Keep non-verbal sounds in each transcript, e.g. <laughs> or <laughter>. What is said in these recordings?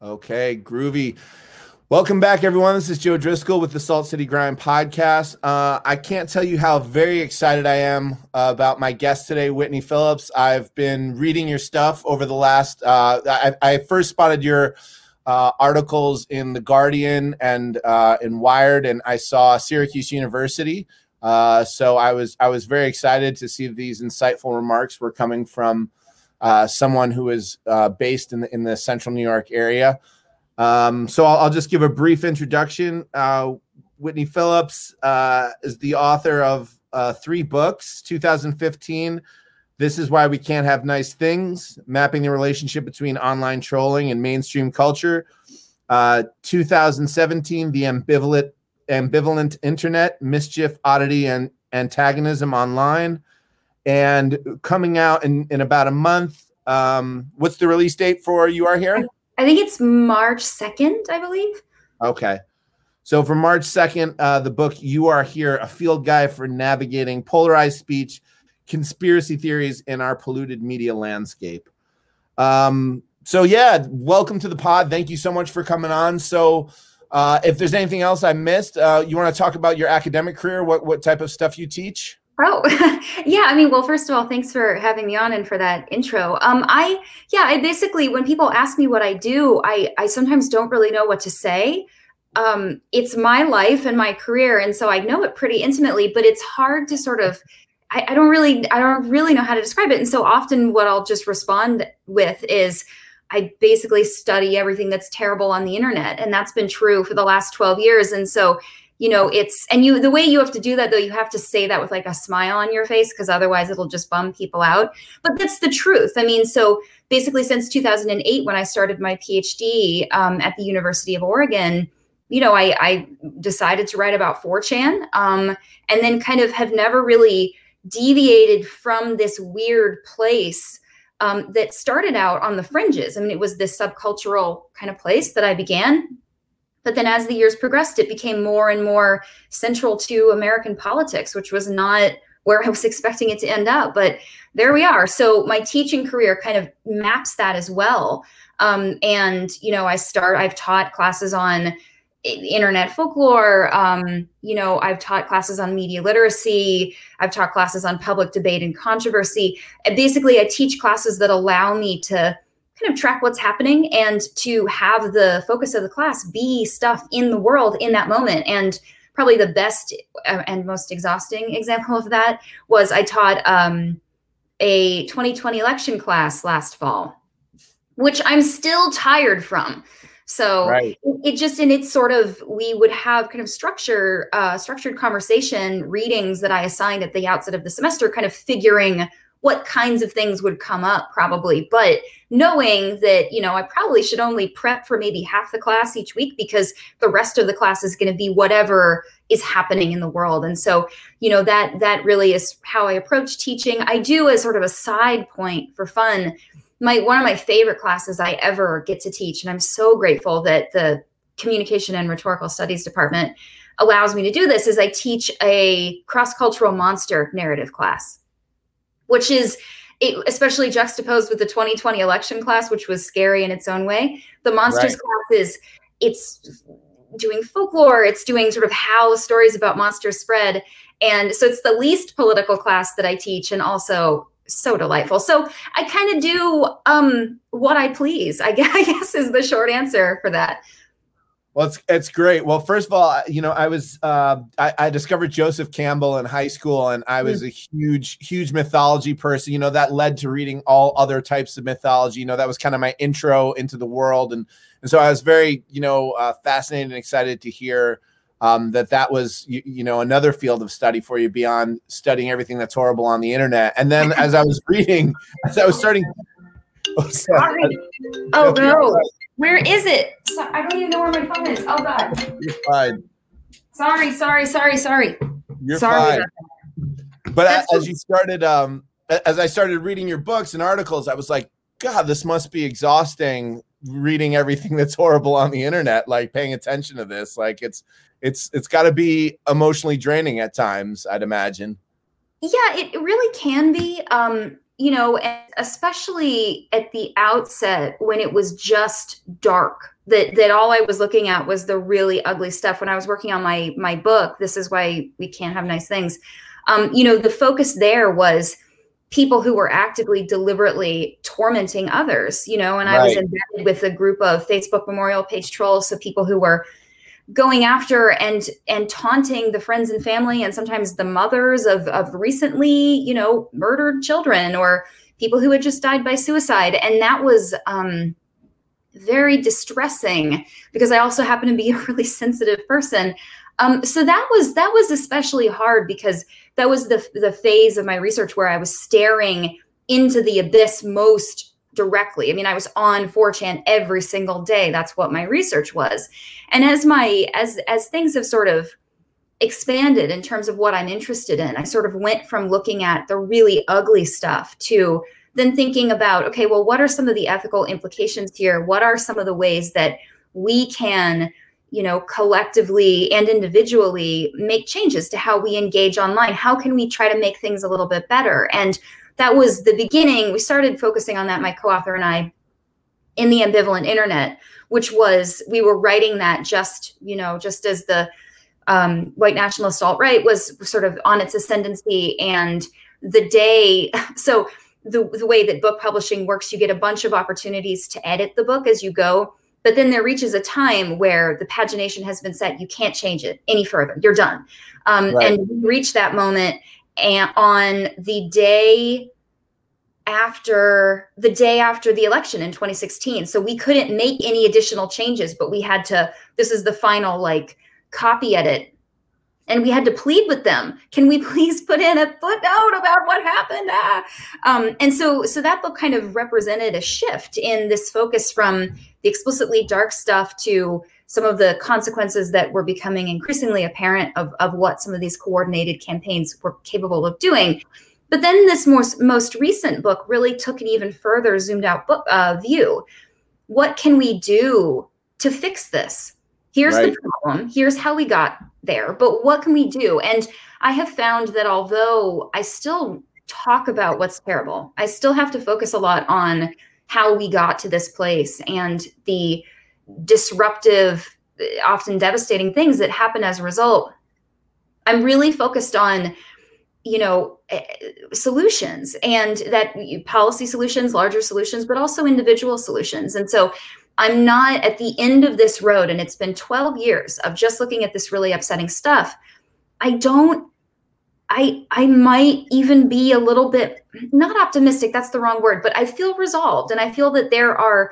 Okay, groovy. Welcome back, everyone. This is Joe Driscoll with the Salt City Grind podcast. Uh, I can't tell you how very excited I am uh, about my guest today, Whitney Phillips. I've been reading your stuff over the last. Uh, I, I, first spotted your uh, articles in the Guardian and uh, in Wired, and I saw Syracuse University. Uh, so I was I was very excited to see these insightful remarks were coming from someone who is based in the in the Central New York area. Um, so I'll, I'll, just give a brief introduction. Uh, Whitney Phillips uh, is the author of uh, three books 2015. This is why we can't have nice things, mapping the relationship between online trolling and mainstream culture. Uh, 2017, the ambivalent ambivalent internet, mischief, oddity, and antagonism online. And coming out in, in about a month. Um, what's the release date for You Are Here? I think it's March 2nd, I believe. Okay. So for March 2nd, uh, the book You Are Here, a field guide for navigating polarized speech, conspiracy theories in our polluted media landscape. Um, so yeah, welcome to the pod. Thank you so much for coming on. So uh, if there's anything else I missed, uh, you want to talk about your academic career, what, what type of stuff you teach? Oh, <laughs> yeah. I mean, well, first of all, thanks for having me on and for that intro. Um, I, yeah, I basically, when people ask me what I do, I, I sometimes don't really know what to say. Um, it's my life and my career. And so I know it pretty intimately, but it's hard to sort of, I, I don't really, I don't really know how to describe it. And so often what I'll just respond with is, I basically study everything that's terrible on the internet. And that's been true for the last 12 years. And so you know it's and you the way you have to do that though you have to say that with like a smile on your face because otherwise it'll just bum people out. But that's the truth. I mean so basically since 2008 when i started my phd um, at the university of oregon you know i, I decided to write about 4chan um, and then kind of have never really deviated from this weird place um, that started out on the fringes. I mean it was this subcultural kind of place that i began but then as the years progressed, it became more and more central to American politics, which was not where I was <laughs> expecting it to end up. But there we are. So my teaching career kind of maps that as well. Um, and, you know, I start, I've taught classes on internet folklore. Um, you know, I've taught classes on media literacy. I've taught classes on public debate and controversy. And basically, I teach classes that allow me to kind of track what's happening and to have the focus of the class be stuff in the world in that moment. And probably the best uh, and most exhausting example of that was I taught um, a 2020 election class last fall, which I'm still tired from. So right. it, it, just and it's sort of we would have kind of structure, uh, structured conversation readings that I assigned at the outset of the semester, kind of figuring what kinds of things would come up probably but knowing that you know i probably should only prep for maybe half the class each week because the rest of the class is going to be whatever is happening in the world. And so you know that that really is how i approach teaching. I do as sort of a side point for fun. My one of my favorite classes i ever get to teach and i'm so grateful that the communication and rhetorical studies department allows me to do this is i teach a cross-cultural monster narrative class which is it, especially juxtaposed with the 2020 election class, which was scary in its own way. The monsters right. class is it's doing folklore, it's doing sort of how stories about monsters spread. And so it's the least political class that I teach and also so delightful. So I kind of do um, what I please, I guess, <laughs> I guess is the short answer for that. Well, it's it's great. Well, first of all, you know, I was uh, I, I, discovered Joseph Campbell in high school, and I was mm. a huge, huge mythology person. You know, that led to reading all other types of mythology. You know, that was kind of my intro into the world, and and so I was very, you know, uh, fascinated and excited to hear um, that that was you, you, know another field of study for you beyond studying everything that's horrible on the internet. And then as I was <laughs> reading, as I was starting. <laughs> Oh, sorry. Oh no. Where is it? So, I don't even know where my phone is. Oh God. You're fine. Sorry, sorry, sorry, sorry. You're sorry fine. But as, as you started, um, as I started reading your books and articles, I was like, God, this must be exhausting reading everything that's horrible on the internet, like paying attention to this. Like it's it's it's got to be emotionally draining at times, I'd imagine. Yeah, it really can be. Um, you know, especially at the outset when it was just dark, that that all I was looking at was the really ugly stuff. When I was working on my my book, this is why we can't have nice things. Um, you know, the focus there was people who were actively deliberately tormenting others you know and right. i was embedded with a group of facebook memorial page trolls so people who were going after and and taunting the friends and family and sometimes the mothers of of recently you know murdered children or people who had just died by suicide. And that was um very distressing because i also happen to be <laughs> a really sensitive person. Um so that was that was especially hard because that was the the phase of my research where i was staring into the abyss most directly. I mean, I was on 4chan every single day. That's what my research was. And as my as as things have sort of expanded in terms of what I'm interested in, I sort of went from looking at the really ugly stuff to then thinking about, okay, well, what are some of the ethical implications here? What are some of the ways that we can you know collectively and individually make changes to how we engage online how can we try to make things a little bit better and that was the beginning. We started focusing on that, my co author and I, in the ambivalent internet, which was we were writing that just, you know, just as the um, white nationalist alt right was sort of on its ascendancy. And the day, <laughs> so the, the way that book publishing works, you get a bunch of opportunities to edit the book as you go. But then there reaches a time where the pagination has been set. You can't change it any further. You're done. Um, right. And we reach that moment and on the day after the day after the election in 2016 so we couldn't make any additional changes but we had to this is the final like copy edit. And we had to plead with them. Can we <laughs> please put in a footnote about what happened? Ah. um, and so so that book kind of represented a shift in this focus from the explicitly dark stuff to some of the consequences that were becoming increasingly apparent of, of what some of these coordinated campaigns were capable of doing. But then this most, most recent book really took an even further zoomed out book, uh, view. What can we do to fix this? Here's right. the problem. Here's how we got there. But what can we do? And I have found that although I still talk about what's terrible, I still have to focus a lot on how we got to this place and the disruptive, often devastating things that happen as a result. I'm really focused on you know eh, solutions and that policy solutions larger solutions but also individual solutions and so i'm not at the end of this road and it's been 12 years of just looking at this really upsetting stuff i don't i i might even be a little bit not optimistic that's the wrong word but i feel resolved and i feel that there are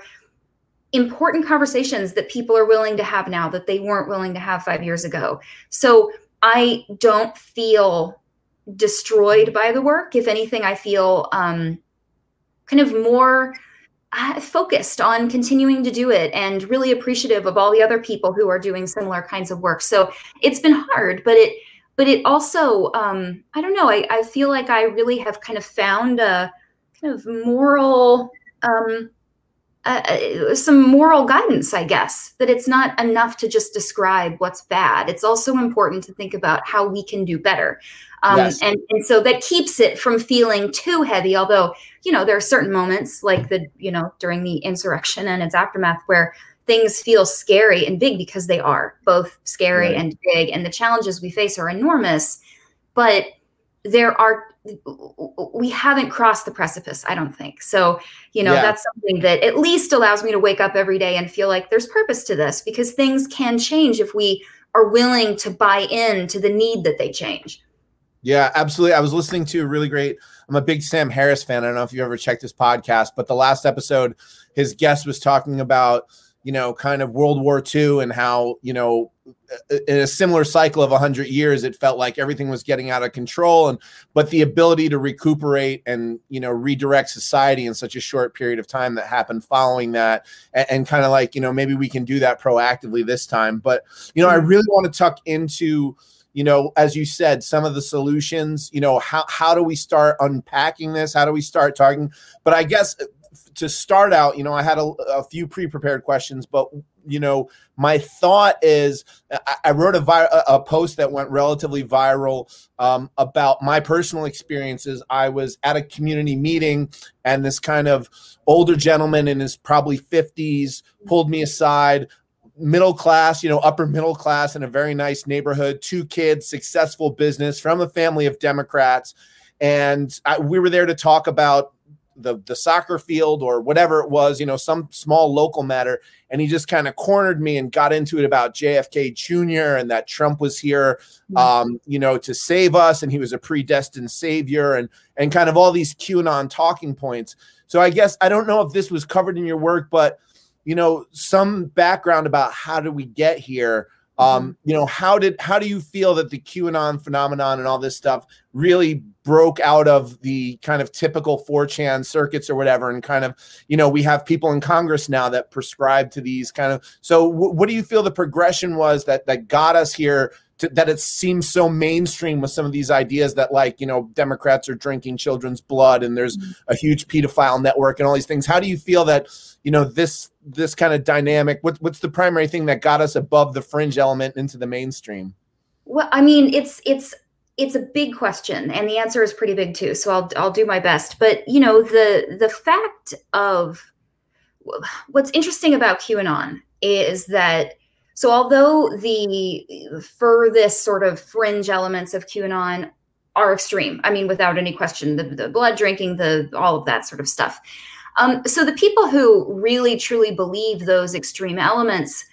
important conversations that people are willing to have now that they weren't willing to have five years ago. So I don't feel destroyed by the work. If anything, I feel um, kind of more uh, focused on continuing to do it and really appreciative of all the other people who are doing similar kinds of work. So it's been hard, but it but it also um, I don't know. I, I feel like I really have kind of found a kind of moral um, uh, some moral guidance, I guess, that it's not enough to just describe what's bad. It's also important to think about how we can do better. Um, yes. and, and so that keeps it from feeling too heavy. Although, you know, there are certain moments like the, you know, during the insurrection and its aftermath where things feel scary and big because they are both scary right. and big. And the challenges we face are enormous. But there are we haven't crossed the precipice i don't think. So you know yeah. that's something that at least allows me to wake up every day and feel like there's purpose to this because things can change if we are willing to buy in to the need that they change. Yeah absolutely. I was listening to a really great i'm a big sam harris fan. I don't know if you ever checked his podcast but the last episode his guest was talking about you know, kind of World War II and how, you know, in a similar cycle of 100 years it felt like everything was getting out of control and but the ability to recuperate and you know redirect society in such a short period of time that happened following that and, and kind of like you know maybe we can do that proactively this time. But you know i mm-hmm. really want to tuck into you know as you said some of the solutions you know how how do we start unpacking this? How do we start talking? But i guess to start out, you know, I had a, a few pre-prepared questions, but you know, my thought is I, I wrote a, vi- a post that went relatively viral um, about my personal experiences. I was at a community meeting, and this kind of older gentleman in his probably 50s pulled me aside middle class, you know, upper middle class in a very nice neighborhood, two kids, successful business from a family of Democrats. And I, we were there to talk about the the soccer field or whatever it was, you know, some small local matter. And he just kind of cornered me and got into it about JFK Jr. and that Trump was here, mm-hmm. um, you know, to save us, and he was a predestined savior, and and kind of all these QAnon talking points. So I guess I don't know if this was covered in your work, but you know, some background about how did we get here um, mm-hmm. you know, how did how do you feel that the QAnon phenomenon and all this stuff really broke out of the kind of typical 4chan circuits or whatever, and kind of, you know, we have people in Congress now that prescribe to these kind of. So, w- what do you feel the progression was that that got us here to, that it seems so mainstream with some of these ideas that like you know democrats are drinking children's blood and there's mm-hmm. a huge pedophile network and all these things. How do you feel that you know this this kind of dynamic what, what's the primary thing that got us above the fringe element into the mainstream? Well i mean it's it's it's a big question and the answer is pretty big too so i'll i'll do my best. But you know the the fact of what's interesting about qanon is that so, although the furthest sort of fringe elements of QAnon are extreme, I mean, without any question, the, the blood drinking, the all of that sort of stuff. Um, so, the people who really truly believe those extreme elements,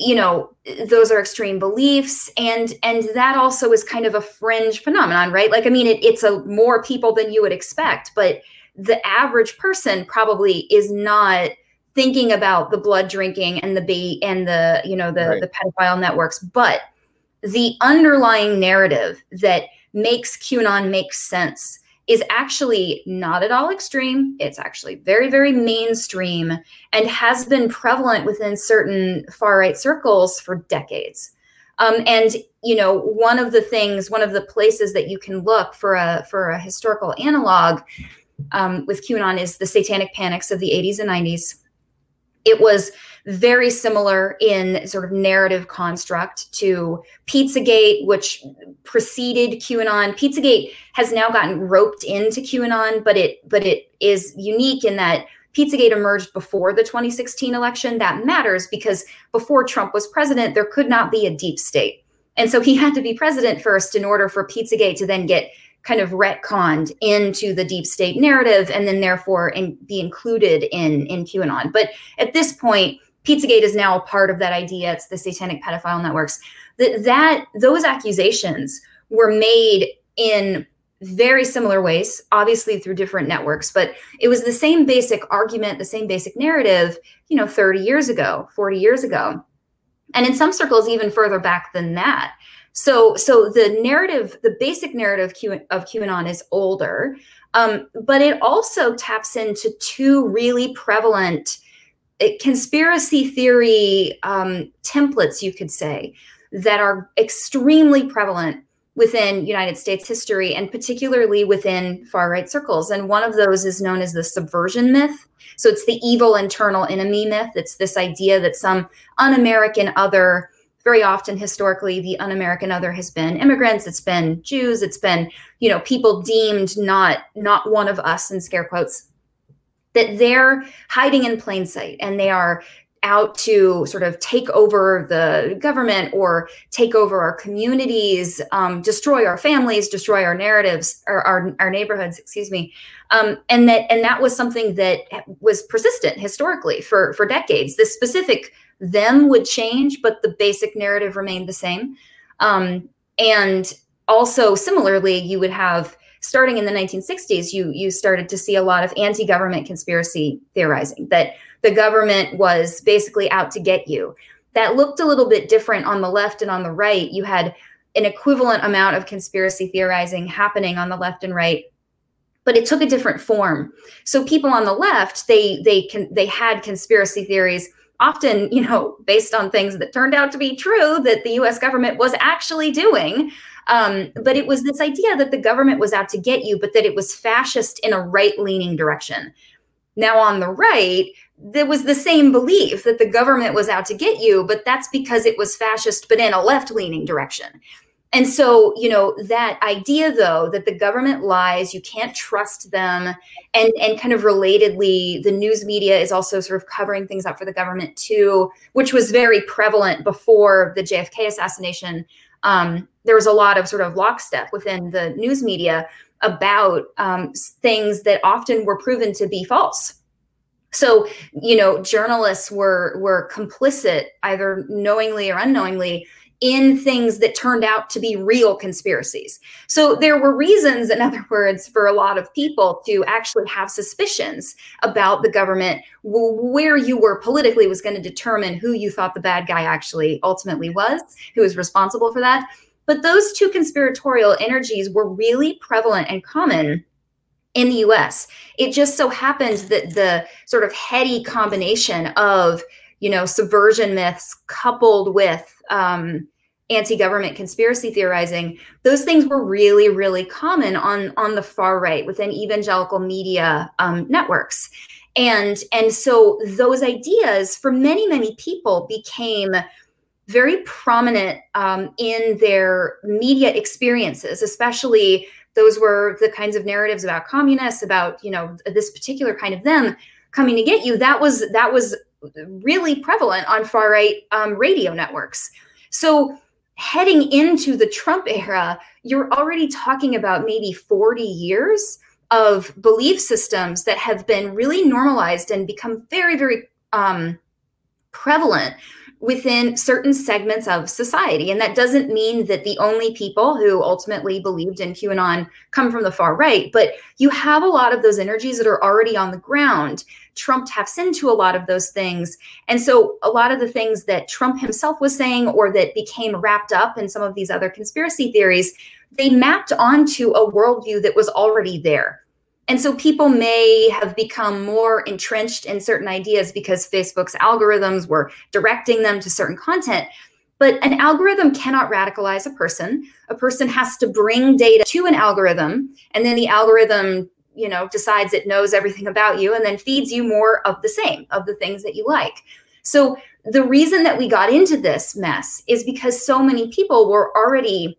you know, those are extreme beliefs, and and that also is kind of a fringe phenomenon, right? Like, I mean, it, it's a more people than you would expect, but the average person probably is not thinking about the blood drinking and the bait and the you know the right. the pedophile networks but the underlying narrative that makes qanon make sense is actually not at all extreme. It's actually very very mainstream and has been prevalent within certain far right circles for decades. Um, and you know one of the things one of the places that you can look for a for a historical analog um, with qanon is the satanic panics of the 80s and 90s it was very similar in sort of narrative construct to Pizzagate, which preceded QAnon. Pizzagate has now gotten roped into QAnon, but it but it is unique in that Pizzagate emerged before the 2016 election. That matters because before Trump was president, there could not be a deep state. And so he had to be president first in order for Pizzagate to then get kind of retconned into the deep state narrative and then therefore in, be included in in QAnon. But at this point, Pizzagate is now a part of that idea. It's the satanic pedophile networks. That that those accusations were made in very similar ways, obviously through different networks, but it was the same basic argument, the same basic narrative, you know, 30 years ago, 40 years ago. And in some circles, even further back than that. So, so the narrative, the basic narrative of QAnon is older, um, but it also taps into two really prevalent uh, conspiracy theory um, templates, you could say, that are extremely prevalent within United States history and particularly within far right circles. And one of those is known as the subversion myth. So it's the evil internal enemy myth. It's this idea that some un American other very often historically the un-american other has been immigrants it's been jews it's been you know people deemed not not one of us in scare quotes that they're hiding in plain sight and they are out to sort of take over the government or take over our communities, um, destroy our families, destroy our narratives, or our, our neighborhoods, excuse me. Um, and that and that was something that was persistent historically for for decades. This specific them would change, but the basic narrative remained the same. Um, and also, similarly, you would have starting in the 1960s, you you started to see a lot of anti-government conspiracy theorizing that the government was basically out to get you. That looked a little bit different on the left and on the right. You had an equivalent amount of conspiracy theorizing happening on the left and right but it took a different form so people on the left they they can they had conspiracy theories often, you know, based on things that turned out to be true that the US government was actually doing. Um, but it was this idea that the government was out to get you, but that it was fascist in a right leaning direction. Now, on the right, there was the same belief that the government was out to get you, but that's because it was fascist, but in a left leaning direction. And so, you know, that idea though that the government lies, you can't trust them, and and kind of relatedly, the news media is also sort of covering things up for the government too, which was very prevalent before the JFK assassination. Um, there was a lot of sort of lockstep within the news media about um, things that often were proven to be false so you know journalists were were complicit either knowingly or unknowingly in things that turned out to be real conspiracies. So there were reasons, in <laughs> other words, for a lot of people to actually have suspicions about the government. Where you were politically was going to determine who you thought the bad guy actually ultimately was, who was responsible for that. But those two conspiratorial energies were really prevalent and common in the US. It just so happened that the sort of heady combination of, you know, subversion myths coupled with um, anti-government conspiracy theorizing, those things were really, really common on on the far right within evangelical media um, networks. And, and so those ideas for many, many people became very prominent um, in their media experiences, especially those were the kinds of narratives about communists about you know this particular kind of them coming to get you that was that was really prevalent on far right um, radio networks so heading into the trump era you're already talking about maybe 40 years of belief systems that have been really normalized and become very very um, prevalent within certain segments of society. And that doesn't mean that the only people who ultimately believed in QAnon come from the far right, but you have a lot of those energies that are already on the ground. Trump taps into a lot of those things. And so a lot of the things that Trump himself was saying or that became wrapped up in some of these other conspiracy theories, they mapped onto a worldview that was already there. And so people may have become more entrenched in certain ideas because Facebook's algorithms were directing them to certain content. But an algorithm cannot radicalize a person. A person has to bring data to an algorithm, and then the algorithm, you know, decides it knows everything about you and then feeds you more of the same, of the things that you like. So the reason that we got into this mess is because so many people were already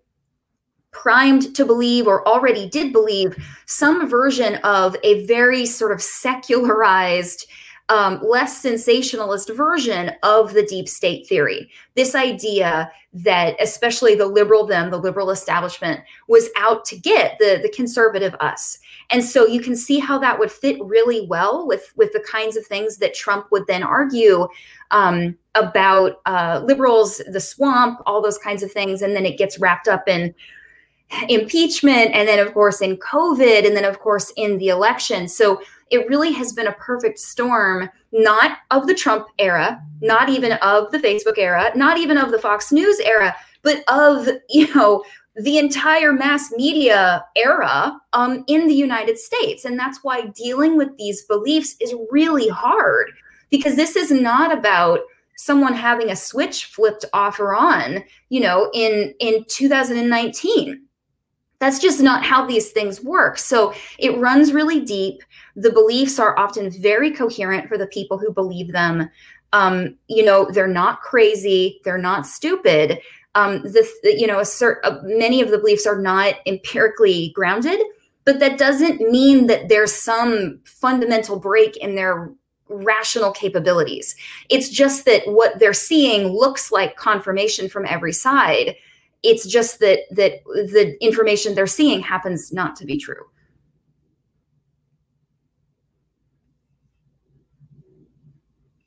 primed to believe or already did believe some version of a very sort of secularized um, less sensationalist version of the deep state theory. This idea that, especially the liberal them, the liberal establishment, was out to get the, the conservative us. And so you can see how that would fit really well with, with the kinds of things that Trump would then argue um, about uh, liberals, the swamp, all those kinds of things. And then it gets wrapped up in impeachment and then of course in covid and then of course in the election so it really has been a perfect storm not of the trump era not even of the facebook era not even of the fox news era but of <laughs> you know the entire mass media era um, in the united states and that's why dealing with these beliefs is really hard because this is not about someone having a switch flipped off or on you know in in 2019 that's just not how these things work. So it runs really deep. The beliefs are often very coherent for the people who believe them. Um, you know, they're not crazy, they're not stupid. Um, you know, a cert, uh, many of the beliefs are not empirically grounded, but that doesn't mean that there's some fundamental break in their rational capabilities. It's just that what they're seeing looks like confirmation from every side. It's just that that the information they're seeing happens not to be true.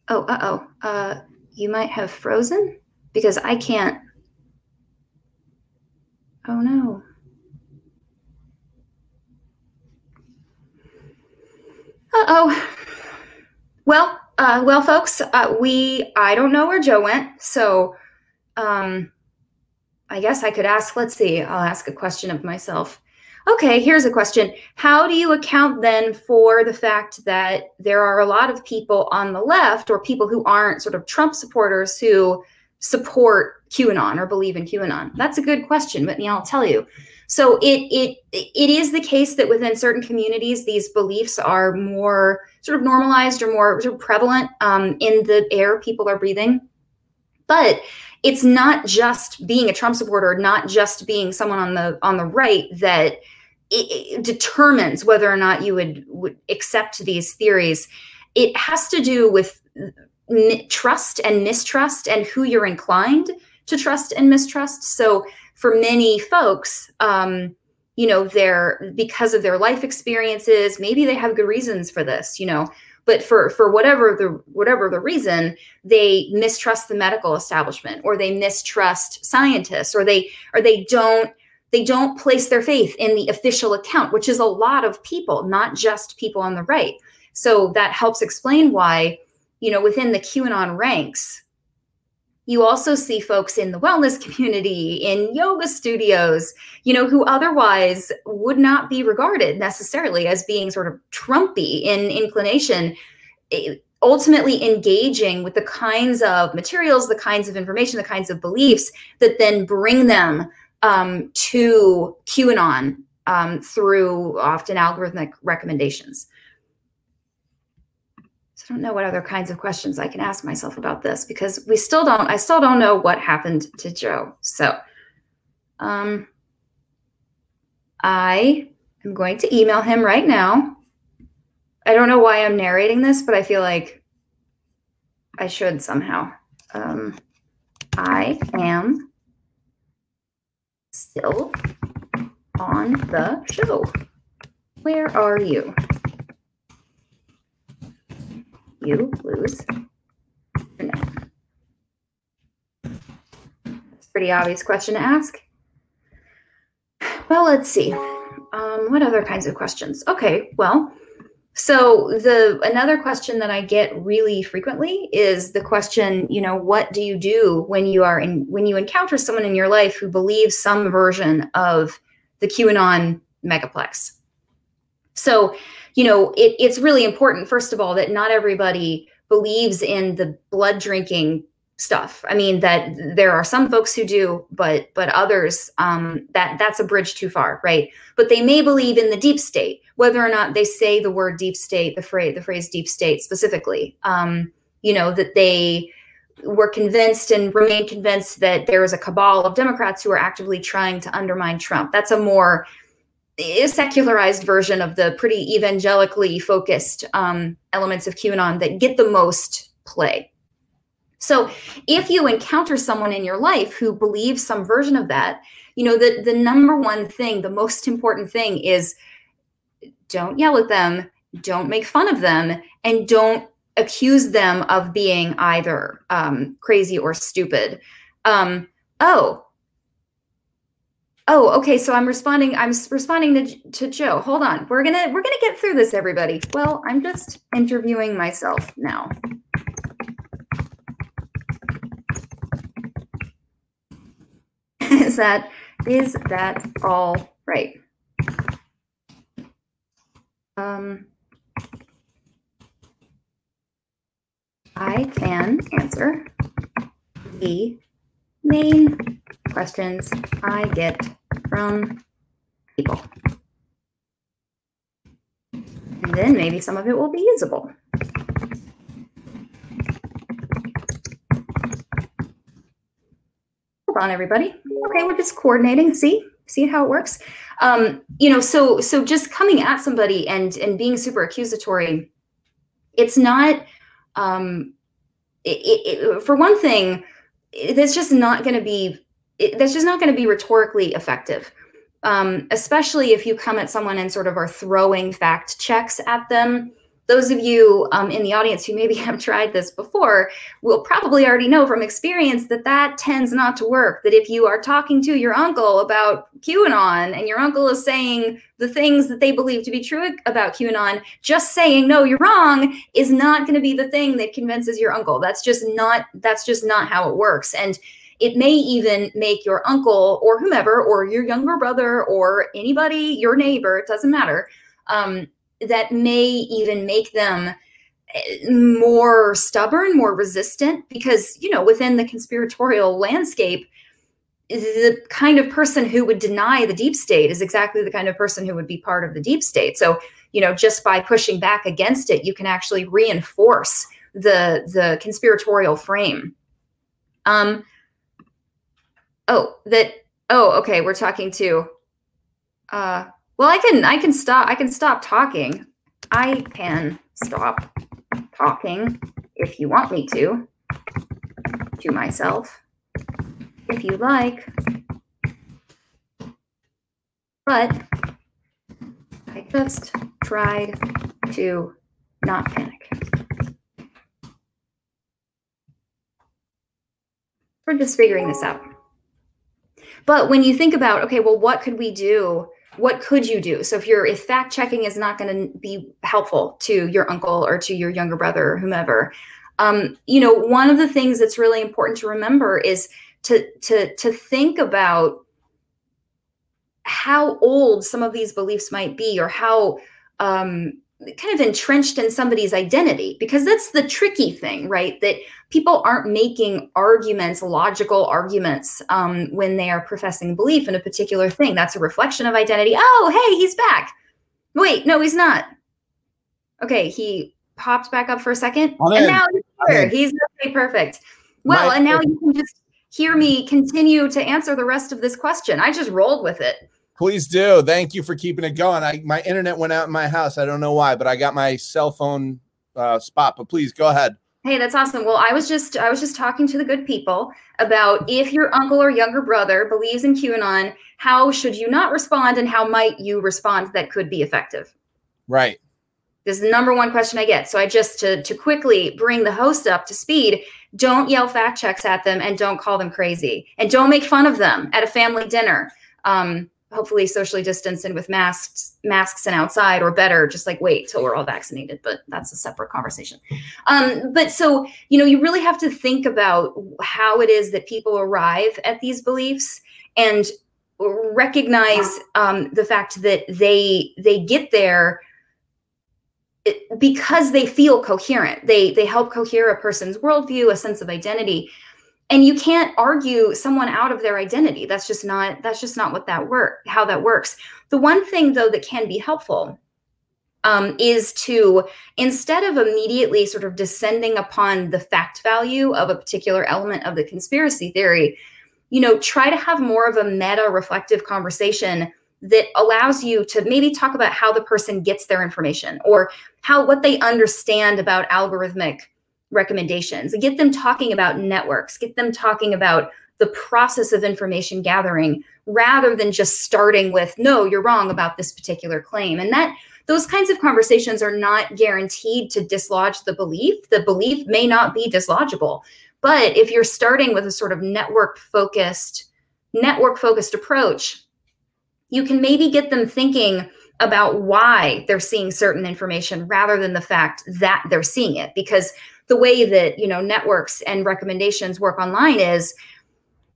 Oh uh-oh. Uh you might have frozen because i can't oh no uh-oh well uh well folks uh we i don't know where joe went so um I guess I could ask, let's see, I'll ask a question of myself. Okay, here's a question. How do you account then for the fact that there are a lot of people on the left or people who aren't sort of Trump supporters who support QAnon or believe in QAnon? That's a good question, Whitney, I'll tell you. So it it it is the case that within certain communities, these beliefs are more sort of normalized or more sort of prevalent um, in the air people are breathing. But it's not just being a Trump supporter, not just being someone on the on the right that it, it determines whether or not you would would accept these theories. It has to do with trust and mistrust and who you're inclined to trust and mistrust. So for many folks, um, you know, they're because of their life experiences, maybe they have good reasons for this, you know, but for for whatever the whatever the reason, they mistrust the medical establishment or they mistrust scientists or they or they don't they don't place their faith in the official account, which is a lot of people, not just people on the right. So that helps explain why, you know, within the QAnon ranks, you also see folks in the wellness community, in yoga studios, you know, who otherwise would not be regarded necessarily as being sort of Trumpy in inclination, eh, ultimately engaging with the kinds of materials, the kinds of information, the kinds of beliefs that then bring them um, to QAnon um, through often algorithmic recommendations. I don't know what other kinds of questions I can ask myself about this because we still don't, I still don't know what happened to Joe. So um, I am going to email him right now. I don't know why I'm narrating this, but I feel like I should somehow. Um, I am still on the show. Where are you? You lose your name? It's a pretty obvious question to ask. Well, let's see. Um, what other kinds of questions? Okay, well, so the another question that I get really frequently is the question, you know, what do you do when you are in when you encounter someone in your life who believes some version of the QAnon megaplex? So you know, it, it's really important, first of all, that not everybody believes in the blood drinking stuff. I mean, that there are some folks who do, but but others um, that that's a bridge too far, right? But they may believe in the deep state, whether or not they say the word deep state, the phrase the phrase deep state specifically. Um, you know that they were convinced and remain convinced that there is a cabal of Democrats who are actively trying to undermine Trump. That's a more secularized version of the pretty evangelically focused um, elements of QAnon that get the most play. So if you encounter someone in your life who believes some version of that, you know, the, the number one thing, the most important thing is don't yell at them, don't make fun of them, and don't accuse them of being either um, crazy or stupid. Um, oh, Oh, okay. So I'm responding. I'm responding to, to Joe. Hold on. We're gonna we're gonna get through this, everybody. Well, I'm just interviewing myself now. is <laughs> that is that all right? Um, I can answer the main questions I get from people. And then maybe some of it will be usable. Hold on, everybody. Okay, we're just coordinating. See, see how it works. Um, you know, so so just coming at somebody and and being super accusatory, it's not. Um, it, it, for one thing, that's just not going to be it, that's just not going to be rhetorically effective. Um, especially if you come at someone and sort of are throwing fact checks at them those of you um, in the audience who maybe <laughs> have tried this before will probably already know from experience that that tends not to work. That if you are talking to your uncle about QAnon and your uncle is saying the things that they believe to be true about QAnon, just saying no, you're wrong is not going to be the thing that convinces your uncle. That's just not that's just not how it works. And it may even make your uncle or whomever or your younger brother or anybody, your neighbor, it doesn't matter. Um, that may even make them eh, more stubborn, more resistant, because, you know, within the conspiratorial landscape, the kind of person who would deny the deep state is exactly the kind of person who would be part of the deep state. So, you know, just by pushing back against it, you can actually reinforce the the conspiratorial frame. Um oh, that oh, okay, we're talking to uh well, I can I can stop I can stop talking. I can stop talking if you want me to to myself if you like. But I just tried to not panic. We're just figuring this out. But when you think about, okay, well, what could we do? What could you do? So if you're if fact checking is not going to be helpful to your uncle or to your younger brother or whomever, um, you know, one of the things that's really important to remember is to to to think about how old some of these beliefs might be or how um, kind of entrenched in somebody's identity because that's the tricky thing right that people aren't making arguments logical arguments um, when they are professing belief in a particular thing that's a reflection of identity oh hey he's back wait no he's not okay he popped back up for a second and now he's here he's okay perfect well My and now you can just hear me continue to answer the rest of this question. I just rolled with it. Please do. Thank you for keeping it going. I my internet went out in my house. I don't know why, but I got my cell phone uh, spot. But please go ahead. Hey, that's awesome. Well, I was just I was just talking to the good people about if your uncle or younger brother believes in QAnon, how should you not respond and how might you respond that could be effective? Right. This is the number one question I get. So I just to to quickly bring the host up to speed, don't yell fact checks at them and don't call them crazy. And don't make fun of them at a family dinner. Um, hopefully socially distanced and with masks masks and outside or better just like wait till we're all vaccinated but that's a separate conversation. Um, but so you know you really have to think about how it is that people arrive at these beliefs and recognize um, the fact that they they get there because they feel coherent. They they help cohere a person's worldview a sense of identity and you can't argue someone out of their identity. That's just not that's just not what that work how that works. The one thing though that can be helpful um, is to instead of immediately sort of descending upon the fact value of a particular element of the conspiracy theory you know try to have more of a meta reflective conversation that allows you to maybe talk about how the person gets their information or how what they understand about algorithmic recommendations. Get them talking about networks. Get them talking about the process of information gathering rather than just starting with no you're wrong about this particular claim. And that those kinds of conversations are not guaranteed to dislodge the belief. The belief may not be dislodgeable. But if you're starting with a sort of network focused network focused approach you can maybe get them thinking about why they're seeing certain information rather than the fact that they're seeing it. Because the way that you know networks and recommendations work online is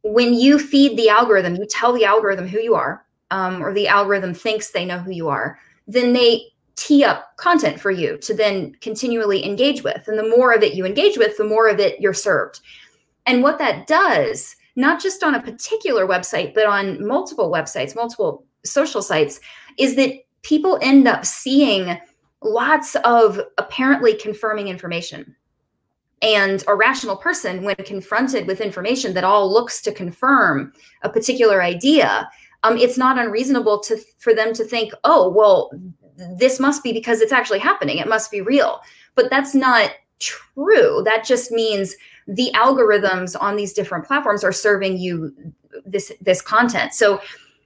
when you feed the algorithm you tell the algorithm who you are um, or the algorithm thinks they know who you are then they tee up content for you to then continually engage with and the more of it you engage with the more of it you're served and what that does not just on a particular website, but on multiple websites, multiple social sites, is that people end up seeing lots of apparently confirming information. And a rational person, when confronted with information that all looks to confirm a particular idea, um, it's not unreasonable to for them to think, oh, well, this must be because it's actually happening. It must be real. But that's not true. That just means the algorithms on these different platforms are serving you this this content so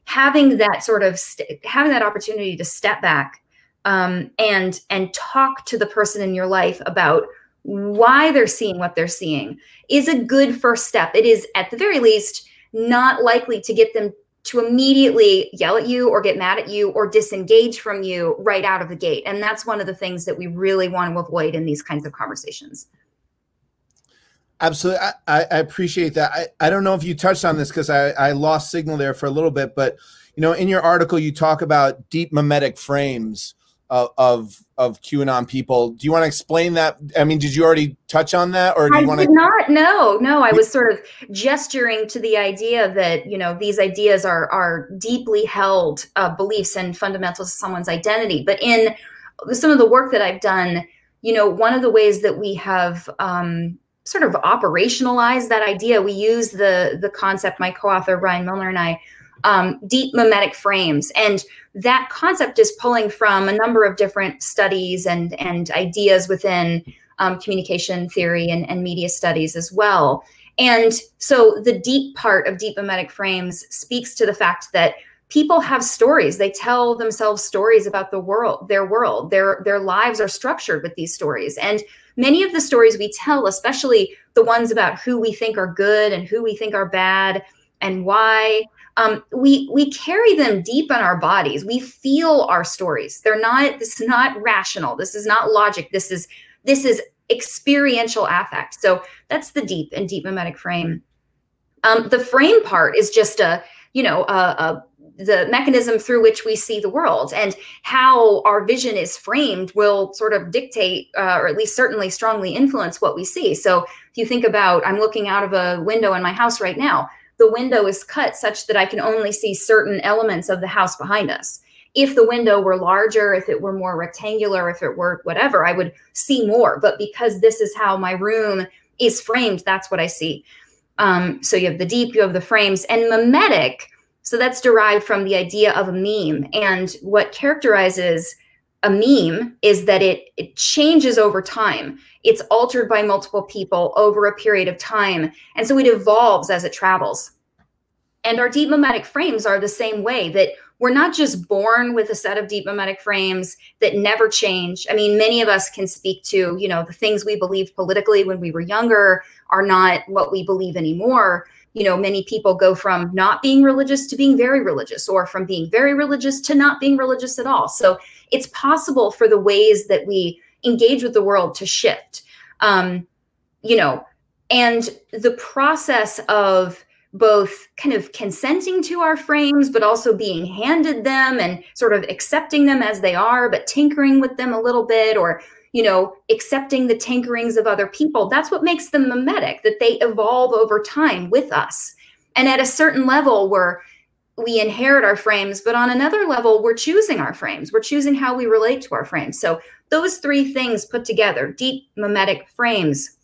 having that sort of st- having that opportunity to step back um, and and talk to the person in your life about why they're seeing what they're seeing is a good first step it is at the very least not likely to get them to immediately yell at you or get mad at you or disengage from you right out of the gate and that's one of the things that we really want to avoid in these kinds of conversations Absolutely. I, I appreciate that. I, I don't know if you touched on this because I, I lost signal there for a little bit, but you know, in your article, you talk about deep memetic frames of, of of QAnon people. Do you want to explain that? I mean, did you already touch on that, or do you want to? Not. No, no. I was sort of gesturing to the idea that you know these ideas are are deeply held uh, beliefs and fundamental to someone's identity. But in some of the work that I've done, you know, one of the ways that we have um, sort of operationalized that idea, we use the the concept. My co-author Ryan Milner and I um, deep memetic frames. And that concept is pulling from a number of different studies and, and ideas within um, communication theory and, and media studies as well. And so the deep part of deep memetic frames speaks to the fact that people have stories they tell themselves stories about the world their world their their lives are structured with these stories and many of the stories we tell especially the ones about who we think are good and who we think are bad and why um, we we carry them deep in our bodies. We feel our stories. They're not. This is not rational. This is not logic. This is this is experiential affect. So that's the deep and deep memetic frame. Um, the frame part is just a you know a, a the mechanism through which we see the world and how our vision is framed will sort of dictate uh, or at least certainly strongly influence what we see so if you think about i'm looking out of a window in my house right now the window is cut such that I can only see certain elements of the house behind us. If the window were larger, if it were more rectangular, if it were whatever, I would see more. But because this is how my room is framed, that's what I see. Um, so you have the deep, you have the frames, and memetic. So that's derived from the idea of a meme. And what characterizes a meme is that it, it changes over time. It's altered by multiple people over a period of time. And so it evolves as it travels. And our deep memetic frames are the same way that we're not just born with a set of deep memetic frames that never change. I mean, many of us can speak to, you know, the things we believed politically when we were younger are not what we believe anymore you know many people go from not being religious to being very religious or from being very religious to not being religious at all so it's possible for the ways that we engage with the world to shift um, you know and the process of both kind of consenting to our frames, but also being handed them and sort of accepting them as they are, but tinkering with them a little bit or you know, accepting the tinkerings of other people. That's what makes them memetic, that they evolve over time with us. And at a certain level, we're we inherit our frames, but on another level, we're choosing our frames. We're choosing how we relate to our frames. So those three things put together, deep memetic frames,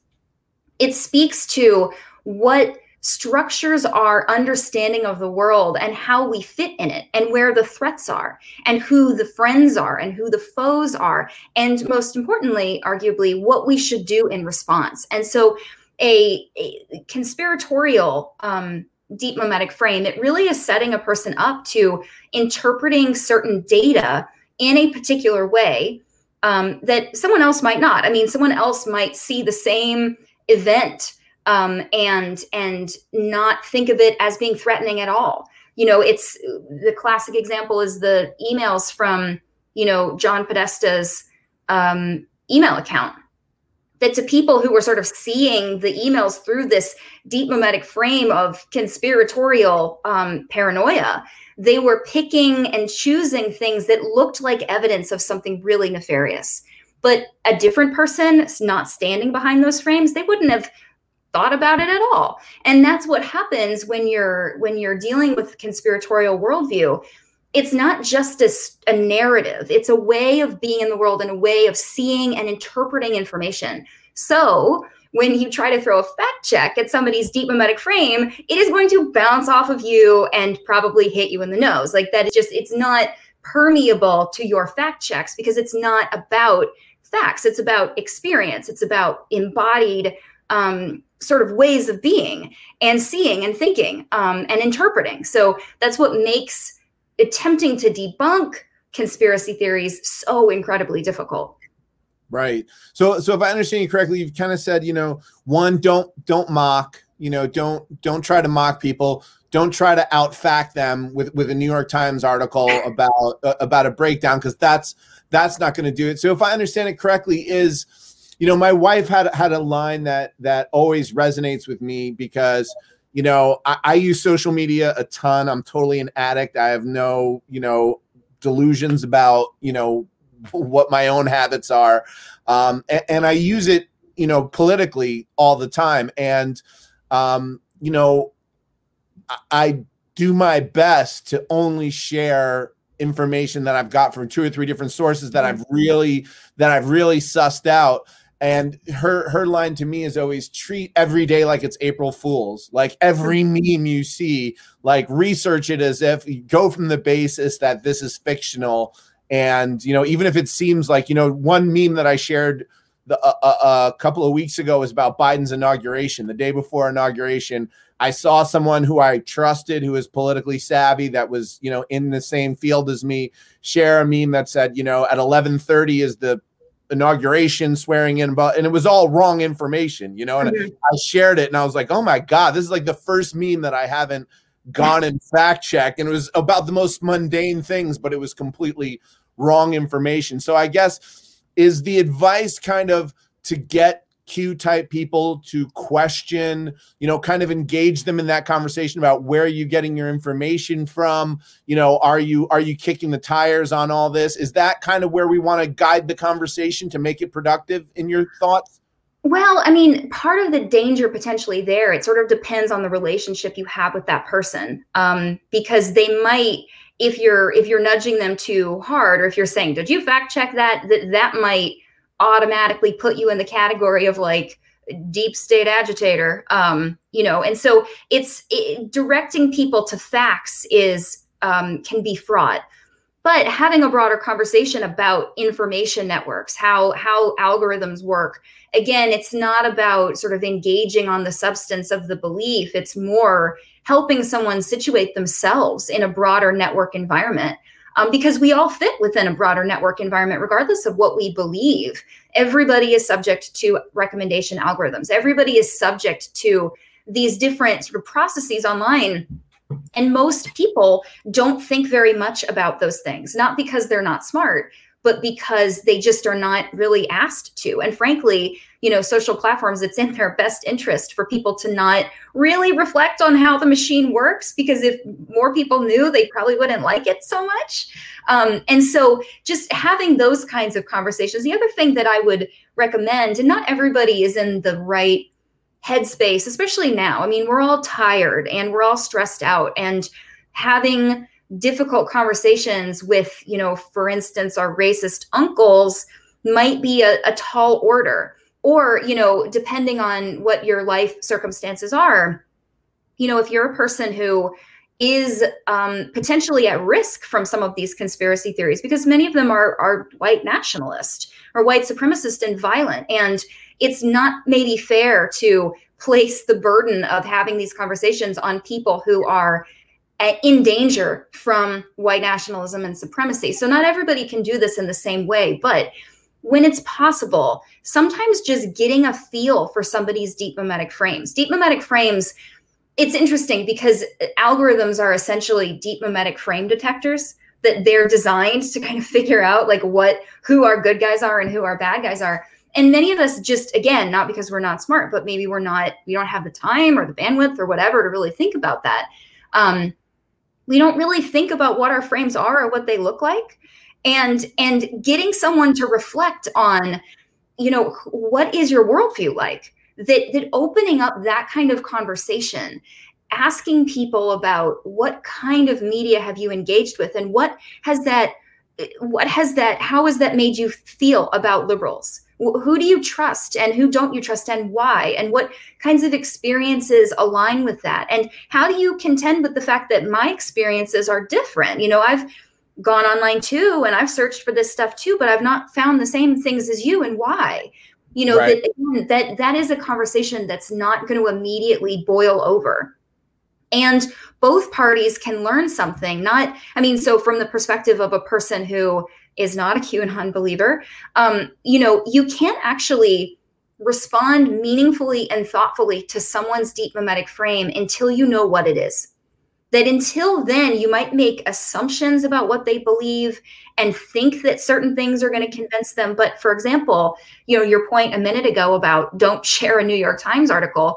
it speaks to what structures our understanding of the world and how we fit in it and where the threats are and who the friends are and who the foes are and most importantly arguably what we should do in response. And so a, a conspiratorial um, deep memetic frame it really is setting a person up to interpreting certain data in a particular way um, that someone else might not i mean someone else might see the same event um, and and not think of it as being threatening at all. You know, it's the classic example is the emails from you know John Podesta's um, email account. That to people who were sort of seeing the emails through this deep memetic frame of conspiratorial um, paranoia, they were picking and choosing things that looked like evidence of something really nefarious. But a different person not standing behind those frames, they wouldn't have thought about it at all. And that's what happens when you're when you're dealing with conspiratorial worldview. It's not just a, a, narrative. It's a way of being in the world and a way of seeing and interpreting information. So when you try to throw a fact check at somebody's deep memetic frame it is going to bounce off of you and probably hit you in the nose like that is just it's not permeable to your fact checks because it's not about facts it's about experience it's about embodied um, sort of ways of being and seeing and thinking um, and interpreting. So that's what makes attempting to debunk conspiracy theories so incredibly difficult. Right. So so if I understand you correctly, you've kind of said, you know, one, don't don't mock, you know, don't don't try to mock people. Don't try to outfact them with with a New York Times article about uh, about a breakdown because that's that's not going to do it. So if I understand it correctly, is you know, my wife had had a line that that always resonates with me because you know I, I use social media a ton. I'm totally an addict. I have no you know delusions about you know what my own habits are, um, and, and, I use it, you know, politically all the time. And um, you know, I, I do my best to only share information that I've got from two or three different sources that I've really that I've really sussed out. And her her line to me is always treat every day like it's April Fools. Like every meme you see, like research it as if go from the basis that this is fictional. And you know, even if it seems like you know, one meme that I shared the, uh, uh, a couple of weeks ago was about Biden's inauguration. The day before inauguration, I saw someone who I trusted, who is politically savvy, that was you know in the same field as me, share a meme that said, you know, at 11:30 is the inauguration swearing in but and it was all wrong information you know and mm-hmm. I, I shared it and i was like oh my god this is like the first meme that i haven't gone and fact checked and it was about the most mundane things but it was completely wrong information so i guess is the advice kind of to get Q type people to question, you know, kind of engage them in that conversation about where are you getting your information from? You know, are you are you kicking the tires on all this? Is that kind of where we want to guide the conversation to make it productive in your thoughts? Well, I mean, part of the danger potentially there, it sort of depends on the relationship you have with that person. Um, because they might if you're if you're nudging them too hard or if you're saying, "Did you fact check that?" that that might automatically put you in the category of like deep state agitator um you know and so it's it, directing people to facts is um can be fraught but having a broader conversation about information networks how how algorithms work again it's not about sort of engaging on the substance of the belief it's more helping someone situate themselves in a broader network environment um, because we all fit within a broader network environment, regardless of what we believe. Everybody is subject to recommendation algorithms, everybody is subject to these different sort of processes online. And most people don't think very much about those things, not because they're not smart, but because they just are not really asked to. And frankly, you know, social platforms, it's in their best interest for people to not really reflect on how the machine works, because if more people knew, they probably wouldn't like it so much. Um, and so just having those kinds of conversations. The other thing that I would recommend, and not everybody is in the right headspace, especially now. I mean, we're all tired and we're all stressed out, and having difficult conversations with, you know, for instance, our racist uncles might be a, a tall order. Or, you know, depending on what your life circumstances are, you know, if you're a person who is um, potentially at risk from some of these conspiracy theories because many of them are, are white nationalist or white supremacist and violent. And it's not maybe fair to place the burden of having these conversations on people who are uh, in danger from white nationalism and supremacy. So not everybody can do this in the same way, but when it's possible, sometimes just getting a feel for somebody's deep memetic frames. Deep memetic frames, it's interesting because uh, algorithms are essentially deep memetic frame detectors that they're designed to kind of figure out like what who our good guys are and who our bad guys are. And many of us just again, not because we're not smart, but maybe we're not we don't have the time or the bandwidth or whatever to really think about that. Um, we don't really think about what our frames are or what they look like and and getting someone to reflect on you know what is your worldview like that that opening up that kind of conversation asking people about what kind of media have you engaged with and what has that what has that how has that made you feel about liberals? Who do you trust and who don't you trust and why? And what kinds of experiences align with that? And how do you contend with the fact that my experiences are different? You know i've gone online too and i've searched for this stuff too but i've not found the same things as you and why? You know right. that, that that is a conversation that's not going to immediately boil over and both parties can learn something not i mean so from the perspective of a person who is not a QAnon believer, um, you know, you can't actually respond meaningfully and thoughtfully to someone's deep memetic frame until you know what it is. That until then, you might make assumptions about what they believe and think that certain things are going to convince them. But for example, you know, your point a minute ago about don't share a New York Times article,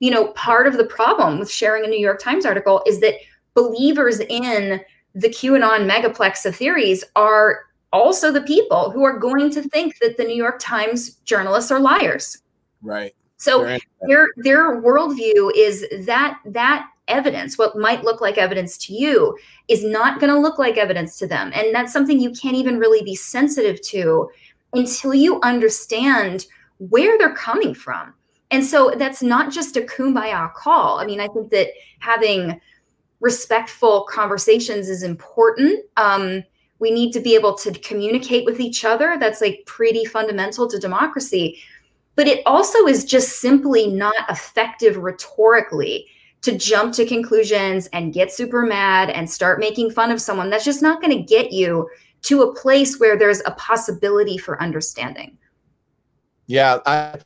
you know, part of the problem with sharing a New York Times article is that believers in the QAnon megaplex of theories are also the people who are going to think that the New York Times journalists are liars. Right. So their their worldview is that that evidence, what might look like evidence to you, is not going to look like evidence to them, and that's something you can't even really be sensitive to until you understand where they're coming from. And so that's not just a kumbaya call. I mean, I think that having respectful conversations is important. Um, we need to be able to communicate with each other. That's like pretty fundamental to democracy. But it also is just simply not effective rhetorically to jump to conclusions and get super mad and start making fun of someone. That's just not going to get you to a place where there's a possibility for understanding. Yeah, I,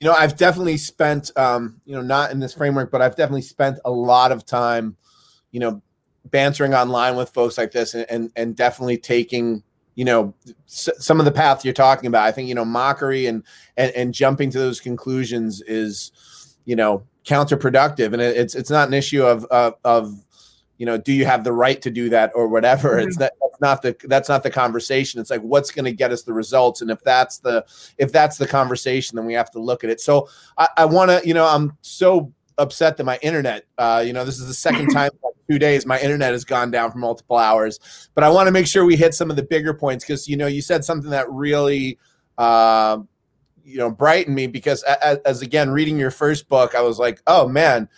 you know, I've definitely spent, um, you know, not in this framework, but I've definitely spent a lot of time, you know, bantering online with folks like this, and and, and definitely taking, you know, s- some of the paths you're talking about. I think you know, mockery and and and jumping to those conclusions is, you know, counterproductive, and it, it's it's not an issue of of, of you know, do you have the right to do that or whatever? Mm-hmm. It's that that's not the that's not the conversation. It's like what's going to get us the results, and if that's the if that's the conversation, then we have to look at it. So I, I want to, you know, I'm so upset that my internet, uh, you know, this is the second <laughs> time in two days my internet has gone down for multiple hours. But I want to make sure we hit some of the bigger points because you know you said something that really. Uh, you know brightened me because as, as again reading your first book i was like oh man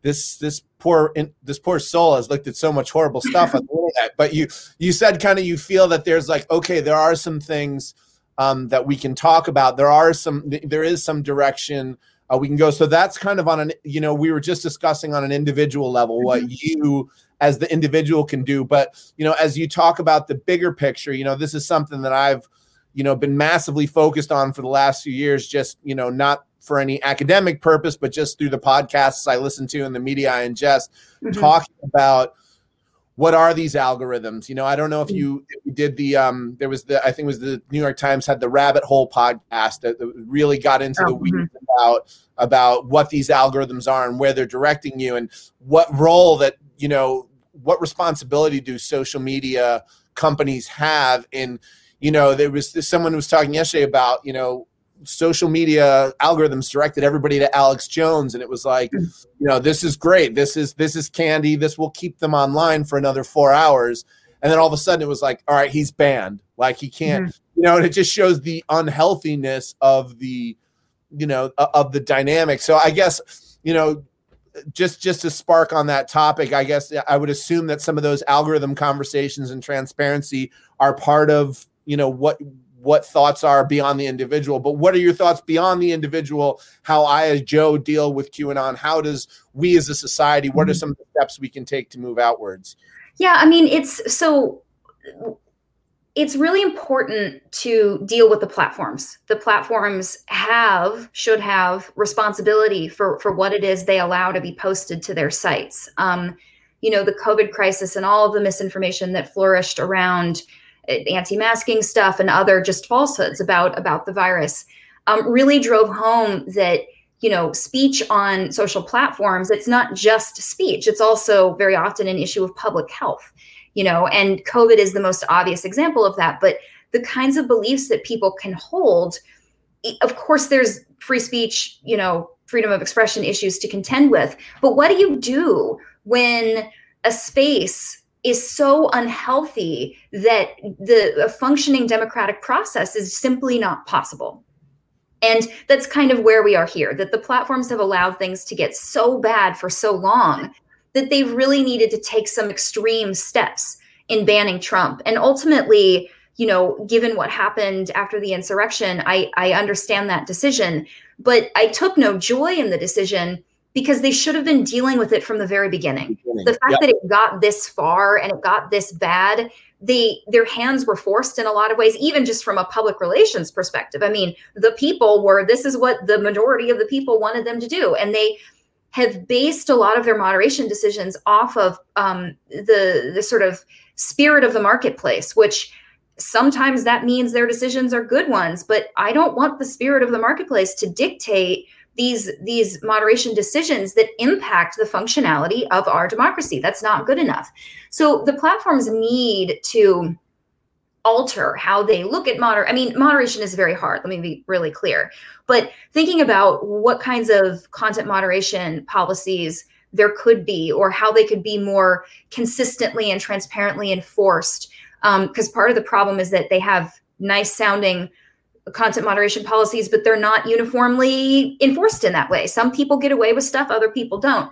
this this poor in, this poor soul has looked at so much horrible stuff on the <laughs> internet. But you you said kind of you feel that there's like okay there are some things um, that we can talk about. There are some there is some direction uh, we can go. So that's kind of on an you know we were just discussing on an individual level what mm-hmm. you as the individual can do. But you know as you talk about the bigger picture you know this is something that i've you know been massively focused on for the last few years just you know not for any academic purpose, but just through the podcasts I listen to and the media I ingest, mm-hmm. talking about what are these algorithms. You know, I don't know if you, if you did the um, there was the I think it was the New York Times had the Rabbit Hole podcast that, really got into oh, the weeds mm-hmm. about about what these algorithms are and where they're directing you and what role that you know what responsibility do social media companies have in you know there was someone who was talking yesterday about you know social media algorithms directed everybody to Alex Jones and it was like you know this is great. This is this is candy. This will keep them online for another 4 hours. And then all of a sudden it was like all right he's banned. Like he can't mm-hmm. you know and it just shows the unhealthiness of the you know of the dynamic. So i guess you know just just to spark on that topic i guess i would assume that some of those algorithm conversations and transparency are part of you know what what thoughts are beyond the individual, but what are your thoughts beyond the individual? How I, as Joe, deal with QAnon? How does we as a society, what are mm-hmm. some of the steps we can take to move outwards? Yeah, I mean, it's so it's really important to deal with the platforms. The platforms have, should have responsibility for, for what it is they allow to be posted to their sites. Um, you know, the COVID crisis and all of the misinformation that flourished around anti-masking stuff and other just falsehoods about about the virus um, really drove home that you know speech on social platforms it's not just speech it's also very often an issue of public health you know and covid is the most obvious example of that but the kinds of beliefs that people can hold of course there's free speech you know freedom of expression issues to contend with but what do you do when a space is so unhealthy that the functioning democratic process is simply not possible. And that's kind of where we are here that the platforms have allowed things to get so bad for so long that they've really needed to take some extreme steps in banning Trump. And ultimately, you know, given what happened after the insurrection, I, I understand that decision. But I took no joy in the decision because they should have been dealing with it from the very beginning. beginning. The fact yep. that it got this far and it got this bad, they their hands were forced in a lot of ways, even just from a public relations perspective. I mean, the people were this is what the majority of the people wanted them to do, and they have based a lot of their moderation decisions off of um, the the sort of spirit of the marketplace, which sometimes that means their decisions are good ones. But I don't want the spirit of the marketplace to dictate these these moderation decisions that impact the functionality of our democracy. That's not good enough. So the platforms need to alter how they look at moder i mean moderation is very hard let me be really clear. But thinking about what kinds of content moderation policies there could be or how they could be more consistently and transparently enforced because um, part of the problem is that they have nice sounding content moderation policies but they're not uniformly enforced in that way some people get away with stuff other people don't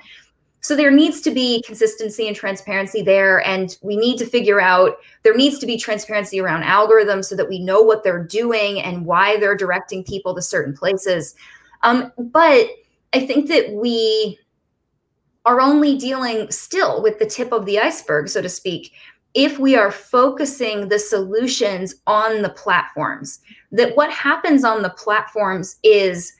so there needs to be consistency and transparency there. And we need to figure out there needs to be transparency around algorithms so that we know what they're doing and why they're directing people to certain places. Um, but I think that we are only dealing still with the tip of the iceberg, so to speak, if we are focusing the solutions on the platforms. That what happens on the platforms is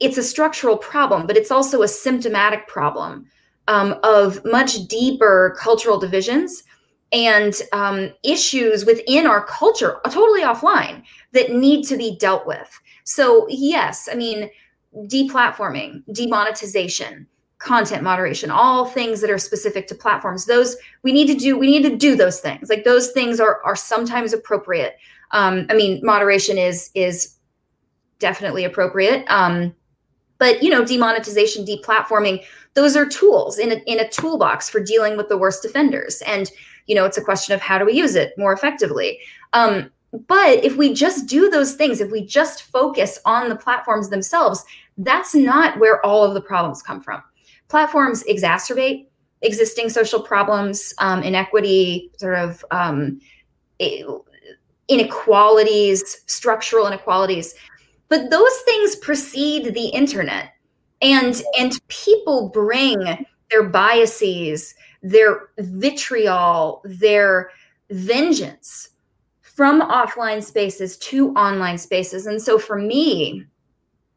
it's a structural problem, but it's also a symptomatic problem um, of much deeper cultural divisions and um, issues within our culture, totally offline, that need to be dealt with. So, yes, I mean, deplatforming, demonetization, content moderation, all things that are specific to platforms. Those we need to do. We need to do those things. Like those things are are sometimes appropriate. Um, I mean, moderation is is definitely appropriate. Um, but you know, demonetization, deplatforming, those are tools in a, in a toolbox for dealing with the worst offenders. And you know, it's a question of how do we use it more effectively. Um, but if we just do those things, if we just focus on the platforms themselves, that's not where all of the problems come from. Platforms exacerbate existing social problems, um, inequity, sort of um, inequalities, structural inequalities. But those things precede the internet. And and people bring their biases, their vitriol, their vengeance from offline spaces to online spaces. And so for me,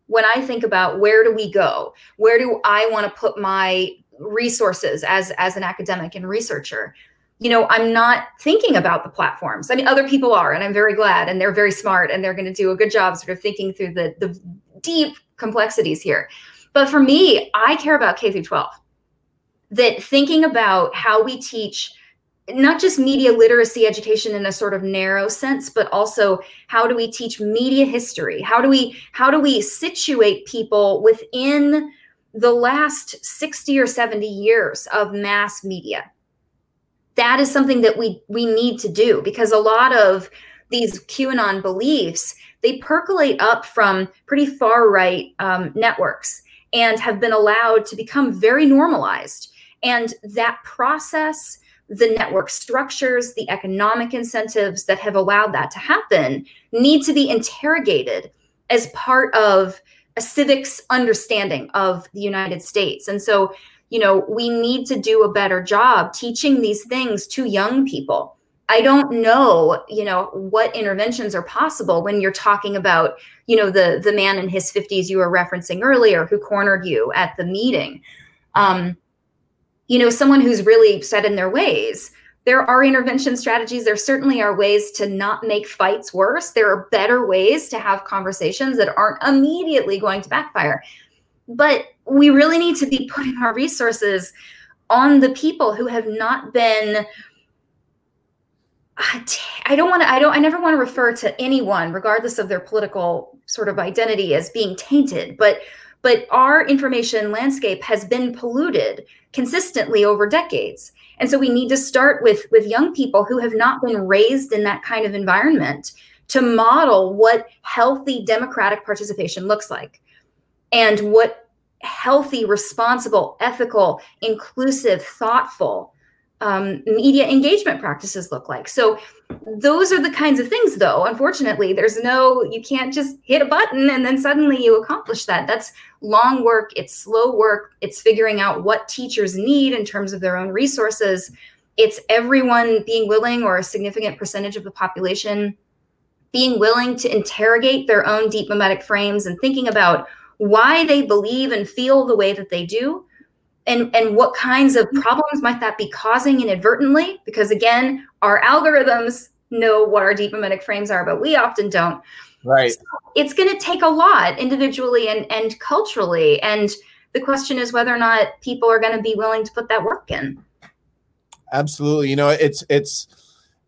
when I think about where do we go? Where do I want to put my resources as as an academic and researcher? You know, I'm not thinking about the platforms. I mean, other people are, and I'm very glad, and they're very smart, and they're going to do a good job sort of thinking through the the deep complexities here. But for me, I care about K through 12. That thinking about how we teach not just media literacy education in a sort of narrow sense but also how do we teach media history how do we how do we situate people within the last 60 or 70 years of mass media that is something that we we need to do because a lot of these QAnon beliefs they percolate up from pretty far right um, networks and have been allowed to become very normalized. And that process, the network structures, the economic incentives that have allowed that to happen need to be interrogated as part of a civics understanding of the United States. And so you know, we need to do a better job teaching these things to young people. I don't know, you know, what interventions are possible when you're talking about, you know, the the man in his 50s you were referencing earlier who cornered you at the meeting. Um, you know, someone who's really set in their ways. There are intervention strategies. There certainly are ways to not make fights worse. There are better ways to have conversations that aren't immediately going to backfire. But we really need to be putting our resources on the people who have not been uh, I don't want to I don't I never want to refer to anyone regardless of their political sort of identity as being tainted but but our information landscape has been polluted consistently over decades. And so we need to start with with young people who have not been raised in that kind of environment to model what healthy democratic participation looks like and what healthy, responsible, ethical, inclusive, thoughtful um, media engagement practices look like. So, those are the kinds of things, though. Unfortunately, there's no, you can't just hit a button and then suddenly you accomplish that. That's long work, it's slow work, it's figuring out what teachers need in terms of their own resources. It's everyone being willing, or a significant percentage of the population being willing to interrogate their own deep memetic frames and thinking about why they believe and feel the way that they do and and what kinds of problems might that be causing inadvertently because again our algorithms know what our deep memetic frames are but we often don't. Right. So it's going to take a lot individually and and culturally and the question is whether or not people are going to be willing to put that work in. Absolutely. You know it's it's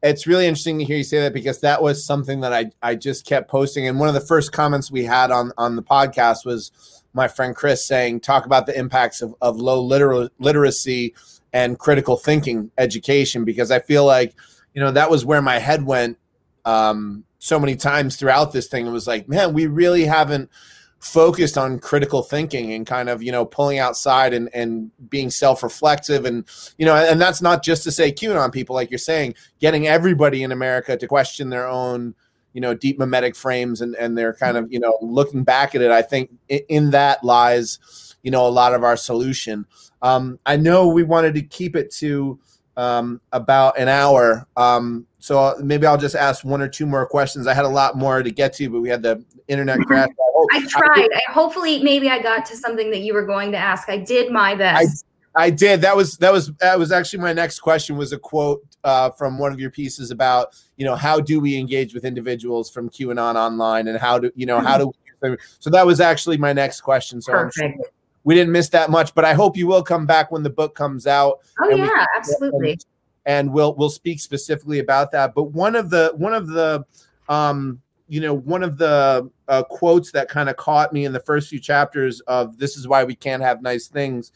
it's really interesting to hear you say that because that was something that I, I just kept posting. And one of the first comments we had on, on the podcast was my friend Chris saying, talk about the impacts of, of low liter- literacy and critical thinking education, because I feel like, you know, that was where my head went um, so many times throughout this thing. It was like, man, we really haven't focused on critical thinking and kind of you know pulling outside and and being self-reflective and you know and that's not just to say QAnon people like you're saying getting everybody in America to question their own you know deep memetic frames and and they're kind of you know looking back at it I think in, that lies you know a lot of our solution. Um, I know we wanted to keep it to um, about an hour. Um, so maybe I'll just ask one or two more questions. I had a lot more to get to, but we had the internet crash. I, I tried. I, hopefully, maybe I got to something that you were going to ask. I did my best. I, I did. That was that was that was actually my next question. Was a quote uh, from one of your pieces about you know how do we engage with individuals from QAnon online and how do you know how do we, so that was actually my next question. So Perfect. Sure we didn't miss that much, but I hope you will come back when the book comes out. Oh yeah, we, absolutely. And we'll we'll speak specifically about that. But one of the one of the um, you know one of the uh, quotes that kind of caught me in the first few chapters of "This is why we can't have nice things"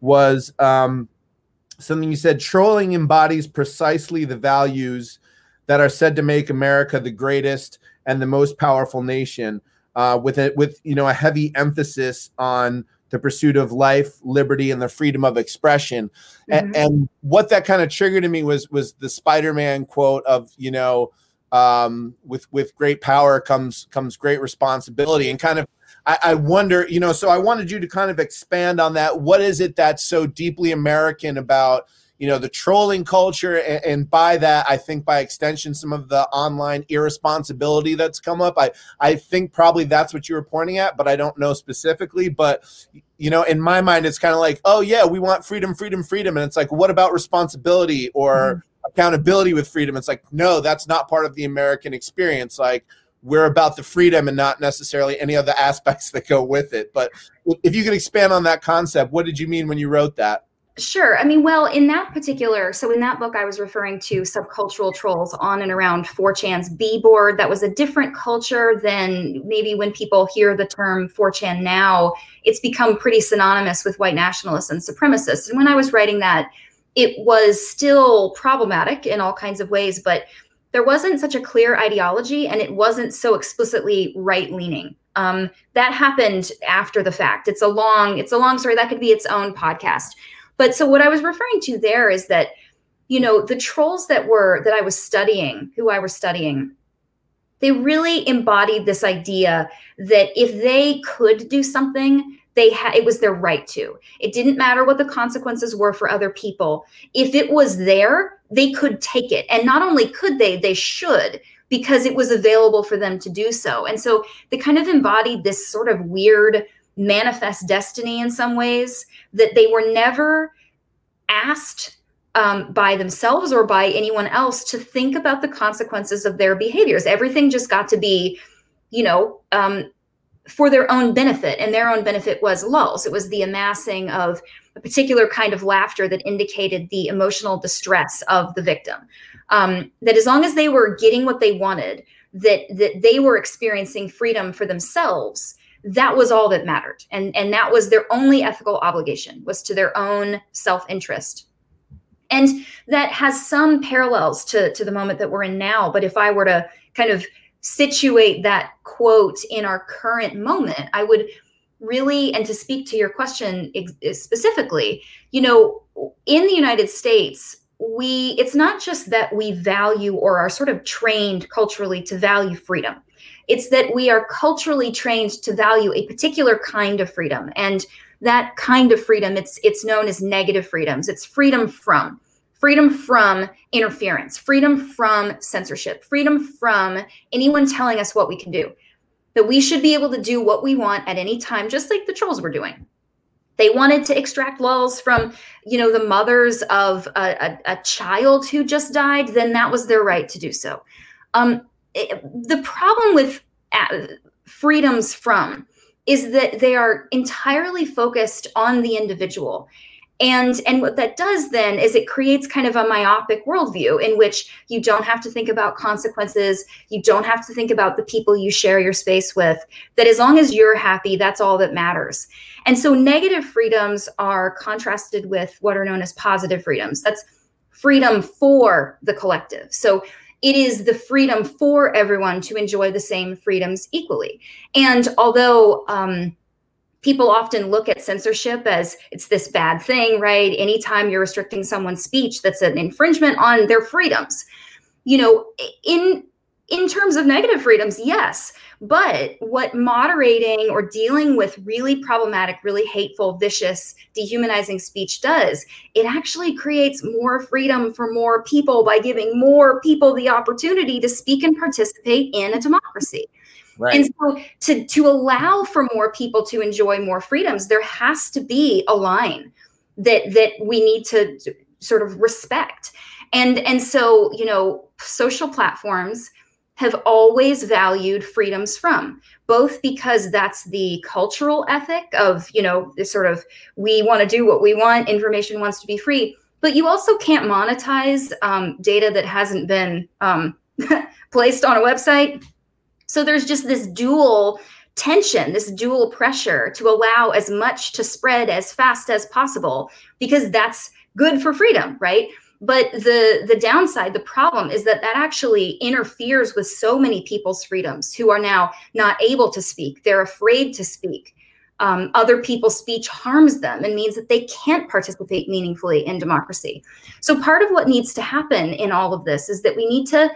was um, something you said. Trolling embodies precisely the values that are said to make America the greatest and the most powerful nation. Uh, with it, with you know a heavy emphasis on the pursuit of life, liberty, and the freedom of expression. Mm-hmm. And, and, what that kind of triggered in me was was the Spider-Man quote of you know, um, with with great power comes comes great responsibility, and kind of. I, I wonder, you know, so I wanted you to kind of expand on that. What is it that's so deeply American about you know the trolling culture and, and, by that i think by extension some of the online irresponsibility that's come up. I i think probably that's what you were pointing at but i don't know specifically. But you know in my mind it's kind of like oh yeah we want freedom freedom freedom. And it's like what about responsibility or mm-hmm. accountability with freedom? It's like no that's not part of the american experience. Like we're about the freedom and not necessarily any other <laughs> aspects that go with it. But if you could expand on that concept what did you mean when you wrote that Sure. I mean, well, in that particular, so in that book, I was referring to subcultural trolls on and around 4chan's B board. That was a different culture than maybe when people hear the term 4chan now, it's become pretty synonymous with white nationalists and supremacists. And when I was writing that, it was still problematic in all kinds of ways, but there wasn't such a clear ideology and it wasn't so explicitly right leaning. Um, that happened after the fact. It's a long, it's a long story. That could be its own podcast. But so what I was referring to there is that, you know, the trolls that were that I was studying, who I was studying, they really embodied this idea that if they could do something, they had it was their right to. It didn't matter what the consequences were for other people. If it was there, they could take it. And not only could they, they should because it was available for them to do so. And so they kind of embodied this sort of weird manifest destiny in some ways that they were never asked um, by themselves or by anyone else to think about the consequences of their behaviors. Everything just got to be, you know, um, for their own benefit, and their own benefit was lulz. It was the amassing of a particular kind of laughter that indicated the emotional distress of the victim. Um, that as long as they were getting what they wanted, that that they were experiencing freedom for themselves, that was all that mattered. And and that was their only ethical obligation was to their own self-interest. And that has some parallels to to the moment that we're in now but if i were to kind of situate that quote in our current moment i would really and to speak to your question specifically you know in the united states we it's not just that we value or are sort of trained culturally to value freedom it's that we are culturally trained to value a particular kind of freedom. And that kind of freedom, it's it's known as negative freedoms. It's freedom from freedom from interference, freedom from censorship, freedom from anyone telling us what we can do. That we should be able to do what we want at any time, just like the trolls were doing. They wanted to extract lulz from, you know, the mothers of a, a, a child who just died, then that was their right to do so. Um, the problem with uh, freedoms from is that they are entirely focused on the individual And, and what that does then is it creates kind of a myopic worldview in which you don't have to think about consequences. You don't have to think about the people you share your space with, that as long as you're happy, that's all that matters. And so negative freedoms are contrasted with what are known as positive freedoms. That's freedom for the collective. So it is the freedom for everyone to enjoy the same freedoms equally. And although, um, people often look at censorship as it's this bad thing, right? Anytime you're restricting someone's speech, that's an infringement on their freedoms. You know, in in terms of negative freedoms, yes. But what moderating or dealing with really problematic, really hateful, vicious, dehumanizing speech does, it actually creates more freedom for more people by giving more people the opportunity to speak and participate in a democracy. Right. And so to to allow for more people to enjoy more freedoms, there has to be a line that that we need to sort of respect. And and so, you know, social platforms have always valued freedoms from both because that's the cultural ethic of you know this sort of we want to do what we want information wants to be free but you also can't monetize um, data that hasn't been um, <laughs> placed on a website so there's just this dual tension, this dual pressure to allow as much to spread as fast as possible because that's good for freedom, right? But the the downside, the problem is that that actually interferes with so many people's freedoms who are now not able to speak. They're afraid to speak. Um, other people's speech harms them and means that they can't participate meaningfully in democracy. So, part of what needs to happen in all of this is that we need to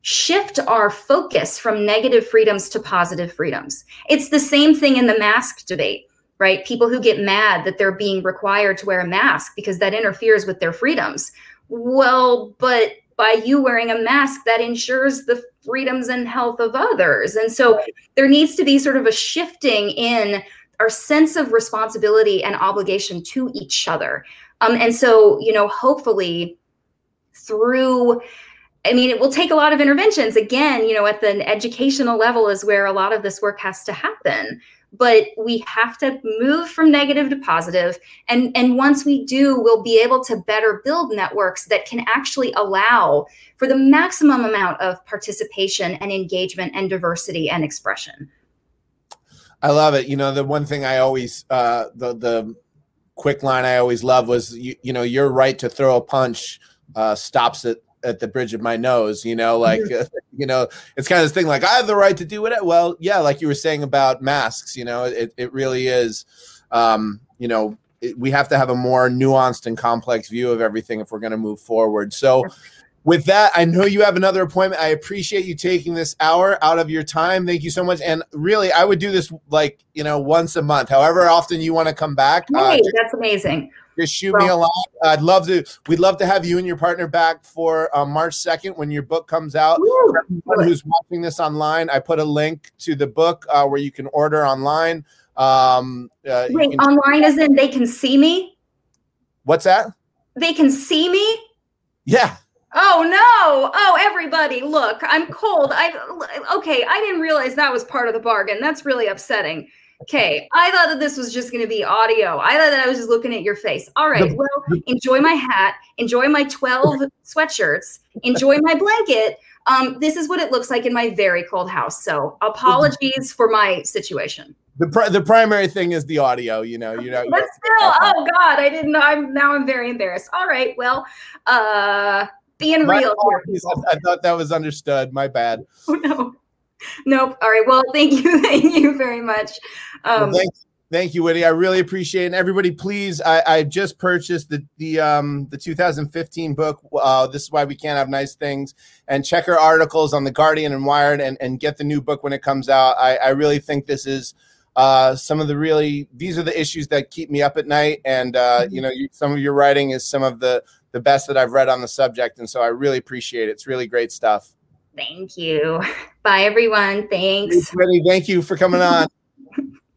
shift our focus from negative freedoms to positive freedoms. It's the same thing in the mask debate, right? People who get mad that they're being required to wear a mask because that interferes with their freedoms. Well, but by you wearing a mask, that ensures the freedoms and health of others. And so there needs to be sort of a shifting in our sense of responsibility and obligation to each other. Um, and so, you know, hopefully through I mean, it will take a lot of interventions. Again, you know, at the educational level is where a lot of this work has to happen. But we have to move from negative to. And, and once we do, we'll be able to better build networks that can actually allow for the maximum amount of participation and engagement and diversity and expression. I love it. You know, the one thing I always, uh, the, the quick line I always love was, you, you know, your right to throw a punch uh, stops it at the bridge of my nose, you know, like, uh, <laughs> you know, it's kind of this thing like I have the right to do it. Well, yeah, like you were saying about masks, you know, it, it really is, um, you know, it, we have to have a more nuanced and complex view of everything if we're going to move forward. So, with that, I know you have another appointment. I appreciate you taking this hour out of your time. Thank you so much. And really, I would do this like, you know, once a month, however often you want to come back. Hey, uh, that's amazing. Just shoot well, me a line. I'd love to. We'd love to have you and your partner back for uh, March second when your book comes out. Woo, everyone who's watching this online, I put a link to the book uh, where you can order online. Um, uh, Wait, can- online as in they can see me? What's that? They can see me. Yeah. Oh no! Oh, everybody, look, I'm cold. I okay. I didn't realize that was part of the bargain. That's really upsetting. Okay, I thought that this was just going to be audio. I thought that I was just looking at your face. All right, well, enjoy my hat, enjoy my 12 sweatshirts, enjoy my blanket. Um, this is what it looks like in my very cold house. So, apologies for my situation. The, pri- the primary thing is the audio, you know, you know. But still, oh God, I didn't know. I'm now I'm very embarrassed. All right, well, uh, being my real. I, I thought that was understood. My bad. <laughs> Oh no nope. All right. Well, thank you. <laughs> Thank you very much. Um, well, thank, thank you, Whitney. I really appreciate it. And everybody, please, I, I just purchased the the um the 2015 book. Uh, this is why we can't have nice things. And check our articles on the Guardian and Wired, and and get the new book when it comes out. I, I really think this is. Uh, some of the really these are the issues that keep me up at night and uh, mm-hmm. you know you, some of your writing is some of the the best that i've read on the subject and so i really appreciate it it's really great stuff Thank you. <laughs> Bye, everyone. Thanks. Thank you for coming on. <laughs>